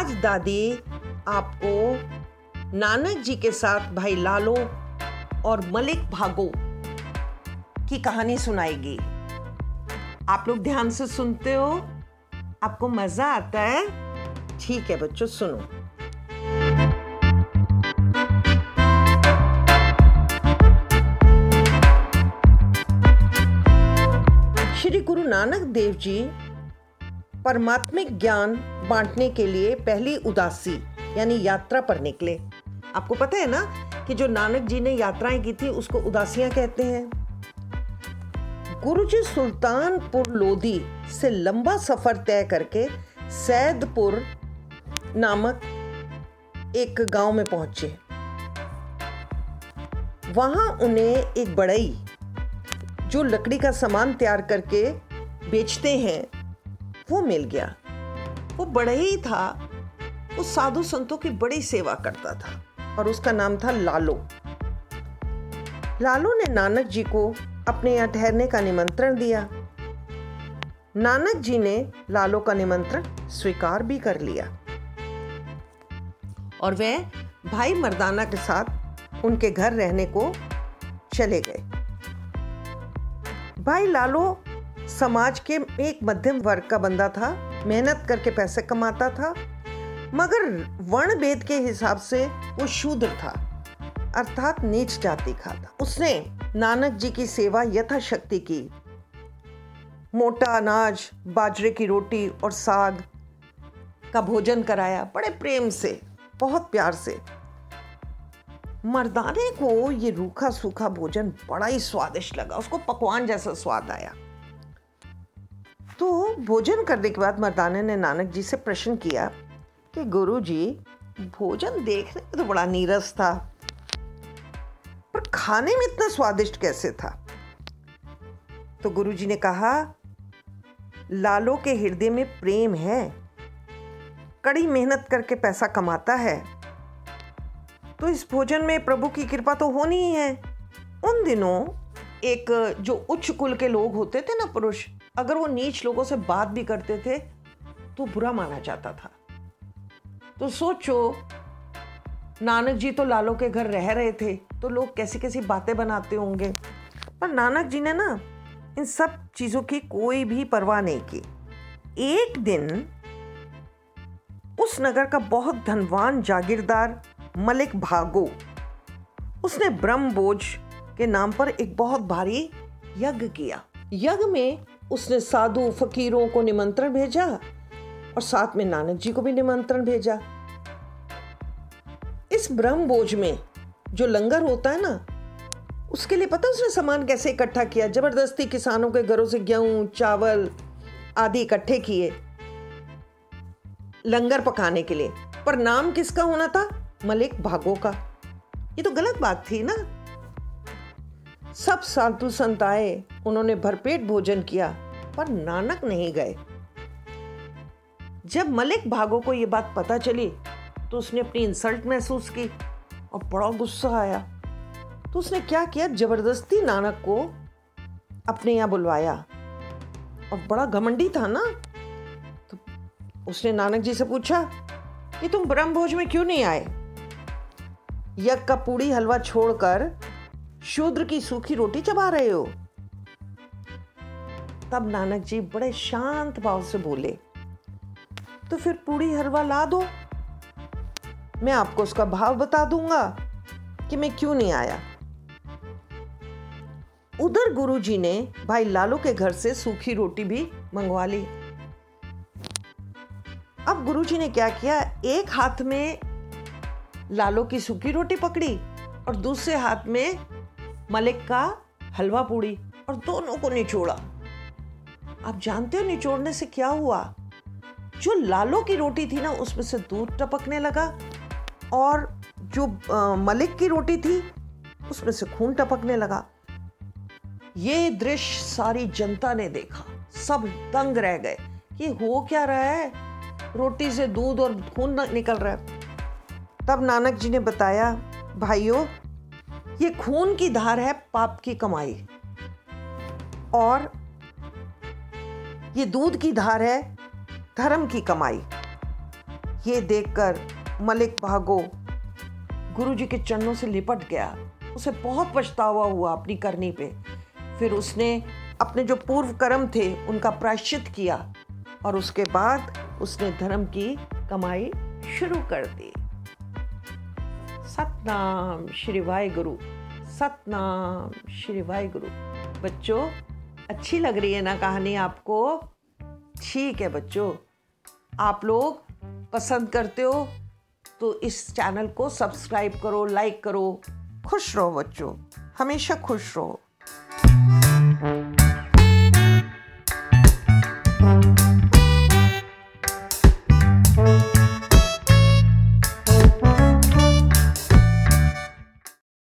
आज दादी आपको नानक जी के साथ भाई लालो और मलिक भागो की कहानी सुनाएगी। आप लोग ध्यान से सुनते हो? आपको मज़ा आता है? ठीक है बच्चों, सुनो। श्री गुरु नानक देव जी परमात्मिक ज्ञान बांटने के लिए पहली उदासी, यानी यात्रा पर निकले। आपको पता है ना कि जो नानक जी ने यात्राएँ की थी, उसको उदासियाँ कहते हैं। गुरुजी सुल्तानपुर लोधी से लंबा सफ़र तय करके सैदपुर नामक एक गाँव में पहुँचे। वहाँ उन्हें एक बड़ई, जो लकड़ी का सामान तैयार करके बेचते हैं वो मिल गया। वो बड़ा ही था। वो साधु संतों की बड़ी सेवा करता था और उसका नाम था लालो। लालो ने नानक जी को अपने यहाँ ठहरने का निमंत्रण दिया। नानक जी ने लालो का निमंत्रण स्वीकार भी कर लिया। और वह भाई मर्दाना के साथ उनके घर रहने को चले गए। भाई लालो समाज के एक मध्यम वर्ग का बंदा था, मेहनत करके पैसे कमाता था, मगर वर्ण भेद के हिसाब से वो शूद्र था, अर्थात नीच जाति का था। उसने नानक जी की सेवा यथाशक्ति की। मोटा अनाज, बाजरे की रोटी और साग का भोजन कराया, बड़े प्रेम से, बहुत प्यार से। मर्दाने को ये रूखा सूखा भोजन बड़ा ही स्वादिष्ट लगा, उसको पकवान जैसा स्वाद आया। तो भोजन करने के बाद मर्दाने ने नानक जी से प्रश्न किया कि गुरु जी भोजन देखने में तो बड़ा नीरस था, पर खाने में इतना स्वादिष्ट कैसे था? तो गुरु जी ने कहा, लालो के हृदय में प्रेम है, कड़ी मेहनत करके पैसा कमाता है तो इस भोजन में प्रभु की कृपा तो होनी ही है। उन दिनों एक जो उच्च कुल के लोग होते थे ना पुरुष अगर वो नीच लोगों से बात भी करते थे तो बुरा माना जाता था। तो सोचो, नानक जी तो लालो के घर रह रहे थे तो लोग कैसी कैसी बातें बनाते होंगे। पर नानक जी ने ना, इन सब चीज़ों की कोई भी परवाह नहीं की। एक दिन, उस नगर का बहुत धनवान जागीरदार मलिक भागो। उसने ब्रह्म बोझ के नाम पर एक बहुत भारी यज्ञ किया। यज्ञ में उसने साधु फकीरों को निमंत्रण भेजा और साथ में नानक जी को भी निमंत्रण भेजा। इस ब्रह्म बोझ में जो लंगर होता है ना, उसके लिए पता उसने सामान कैसे इकट्ठा किया? ज़बरदस्ती किसानों के घरों से गेहूँ, चावल आदि इकट्ठे किए लंगर पकाने के लिए। पर नाम किसका होना था? मलिक भागो का। ये तो गलत बात थी ना। सब साधु संत आए उन्होंने भरपेट भोजन किया, पर नानक नहीं गए। जब मलिक भागो को यह बात पता चली तो उसने अपनी इंसल्ट महसूस की और बड़ा गुस्सा आया। तो उसने क्या किया? ज़बरदस्ती नानक को अपने यहाँ बुलवाया। और बड़ा घमंडी था ना? तो उसने नानक जी से पूछा कि तुम ब्रह्म भोज में क्यों नहीं आए? यज्ञ का पूड़ी हलवा छोड़कर शूद्र की सूखी रोटी चबा रहे हो? तब नानक जी बड़े शांत भाव से बोले तो फिर पूरी हलवा ला दो। मैं आपको उसका भाव बता दूँगा कि मैं क्यों नहीं आया? उधर गुरुजी ने भाई लालू के घर से सूखी रोटी भी मंगवा ली। अब गुरुजी ने क्या किया? एक हाथ में लालो की सूखी रोटी पकड़ी और दूसरे हाथ में मलिक का हलवा पूड़ी और दोनों को निचोड़ा। आप जानते हो निचोड़ने से क्या हुआ? जो लालो की रोटी थी ना उसमें से दूध टपकने लगा और जो आ, मलिक की रोटी थी उसमें से खून टपकने लगा। ये दृश्य सारी जनता ने देखा। सब दंग रह गए। कि हो क्या रहा है? रोटी से दूध और खून निकल रहा है। तब नानक जी ने बताया भाइयों ये खून की धार है पाप की कमाई। और ये दूध की धार है धर्म की कमाई। ये देखकर मलिक भागो गुरु जी के चरणों से लिपट गया। उसे बहुत पछतावा हुआ अपनी करनी पे। फिर उसने अपने जो पूर्व कर्म थे, उनका प्रायश्चित किया। और उसके बाद उसने धर्म की कमाई शुरू कर दी। सतनाम श्री वाहे गुरु सतनाम श्री वाहे गुरु बच्चों, अच्छी लग रही है ना कहानी आपको? ठीक है बच्चों, आप लोग पसंद करते हो तो इस चैनल को सब्सक्राइब करो, लाइक करो, खुश रहो बच्चों, हमेशा खुश रहो।